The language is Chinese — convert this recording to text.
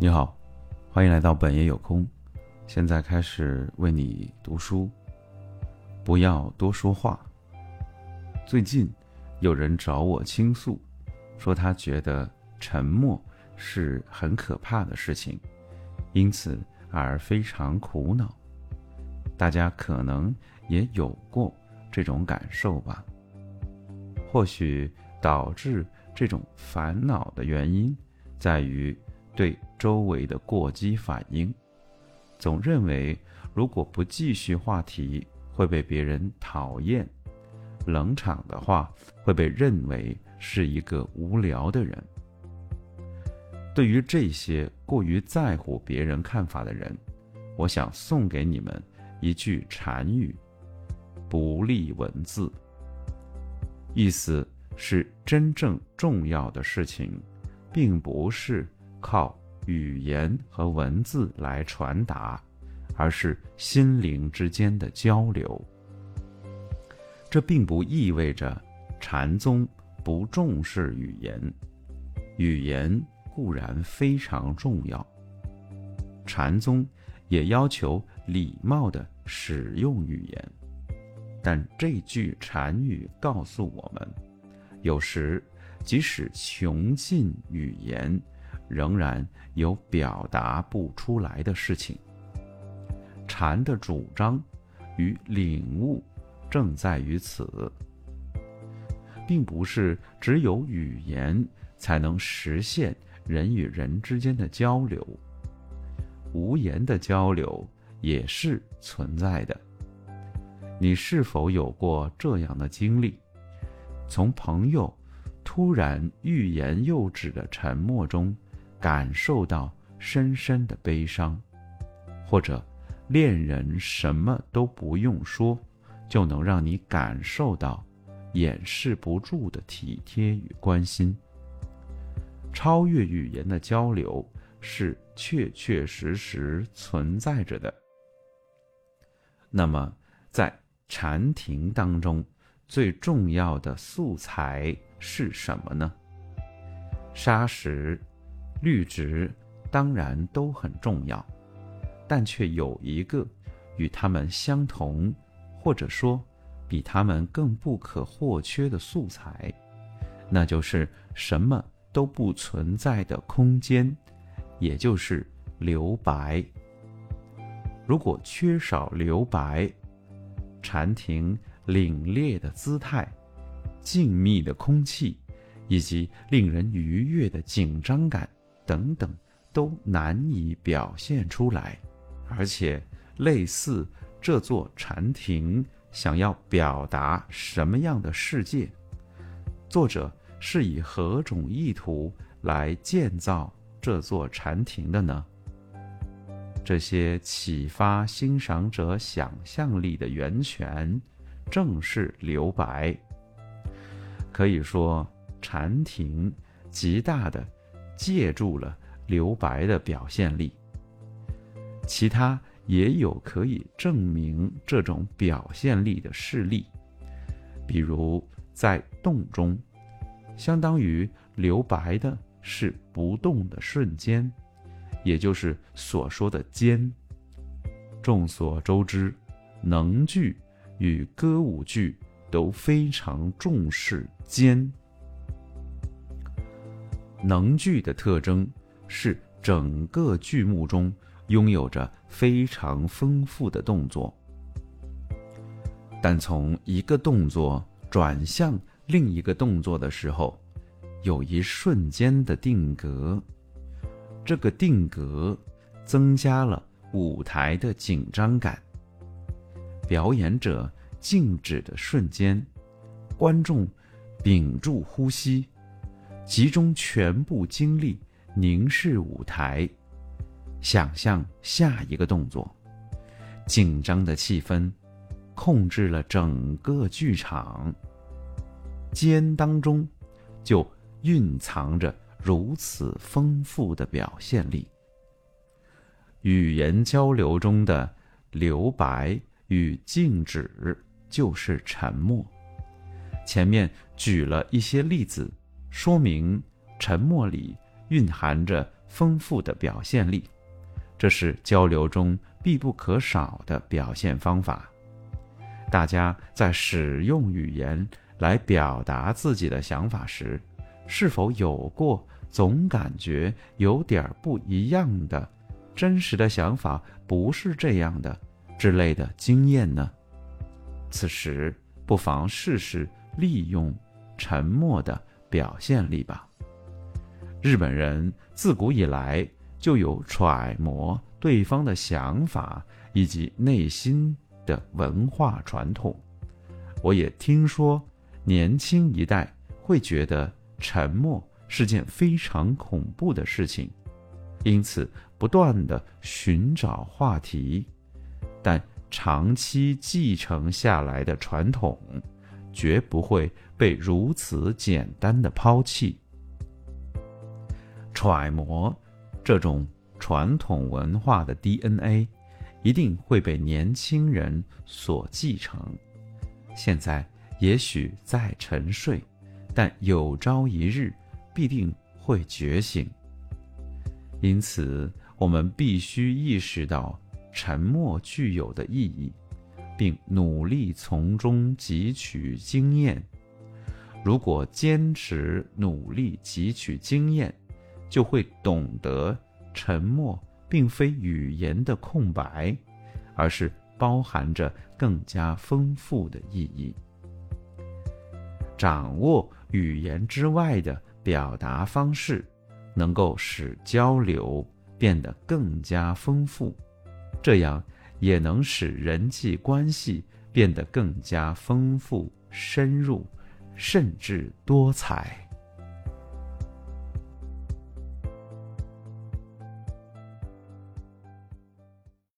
你好，欢迎来到本夜有空。现在开始为你读书。不要多说话。最近有人找我倾诉，说他觉得沉默是很可怕的事情，因此而非常苦恼。大家可能也有过这种感受吧？或许导致这种烦恼的原因在于。对周围的过激反应，总认为如果不继续话题会被别人讨厌，冷场的话会被认为是一个无聊的人。对于这些过于在乎别人看法的人，我想送给你们一句禅语：不立文字。意思是真正重要的事情，并不是。靠语言和文字来传达，而是心灵之间的交流。这并不意味着禅宗不重视语言，语言固然非常重要，禅宗也要求礼貌的使用语言。但这句禅语告诉我们，有时即使穷尽语言。仍然有表达不出来的事情。禅的主张与领悟正在于此，并不是只有语言才能实现人与人之间的交流，无言的交流也是存在的。你是否有过这样的经历？从朋友突然欲言又止的沉默中。感受到深深的悲伤，或者恋人什么都不用说，就能让你感受到掩饰不住的体贴与关心。超越语言的交流是确确实实存在着的。那么，在禅庭当中，最重要的素材是什么呢？沙石。绿植当然都很重要，但却有一个与它们相同，或者说比它们更不可或缺的素材，那就是什么都不存在的空间，也就是留白。如果缺少留白，禅庭凛冽的姿态、静谧的空气，以及令人愉悦的紧张感。等等，都难以表现出来，而且类似这座禅亭想要表达什么样的世界？作者是以何种意图来建造这座禅亭的呢？这些启发欣赏者想象力的源泉，正是留白。可以说，禅庭极大的。借助了留白的表现力，其他也有可以证明这种表现力的事例，比如在动中，相当于留白的是不动的瞬间，也就是所说的间。众所周知，能剧与歌舞剧都非常重视间。能剧的特征是整个剧目中拥有着非常丰富的动作，但从一个动作转向另一个动作的时候，有一瞬间的定格，这个定格增加了舞台的紧张感。表演者静止的瞬间，观众屏住呼吸。集中全部精力，凝视舞台，想象下一个动作。紧张的气氛控制了整个剧场。间当中，就蕴藏着如此丰富的表现力。语言交流中的留白与静止，就是沉默。前面举了一些例子。说明沉默里蕴含着丰富的表现力，这是交流中必不可少的表现方法。大家在使用语言来表达自己的想法时，是否有过总感觉有点不一样的、真实的想法不是这样的之类的经验呢？此时不妨试试利用沉默的表现力吧。日本人自古以来就有揣摩对方的想法以及内心。的文化传统，我也听说，年轻一代会觉得沉默是件非常恐怖的事情，因此不断的寻找话题。但长期继承下来的传统，绝不会被如此简单的抛弃。揣摩这种传统文化的 DNA。一定会被年轻人所继承。现在也许在沉睡，但有朝一日必定会觉醒。因此，我们必须意识到沉默具有的意义，并努力从中汲取经验。如果坚持努力汲取经验，就会懂得沉默。并非语言的空白，而是包含着更加丰富的意义。掌握语言之外的表达方式，能够使交流变得更加丰富，这样也能使人际关系变得更加丰富、深入，甚至多彩。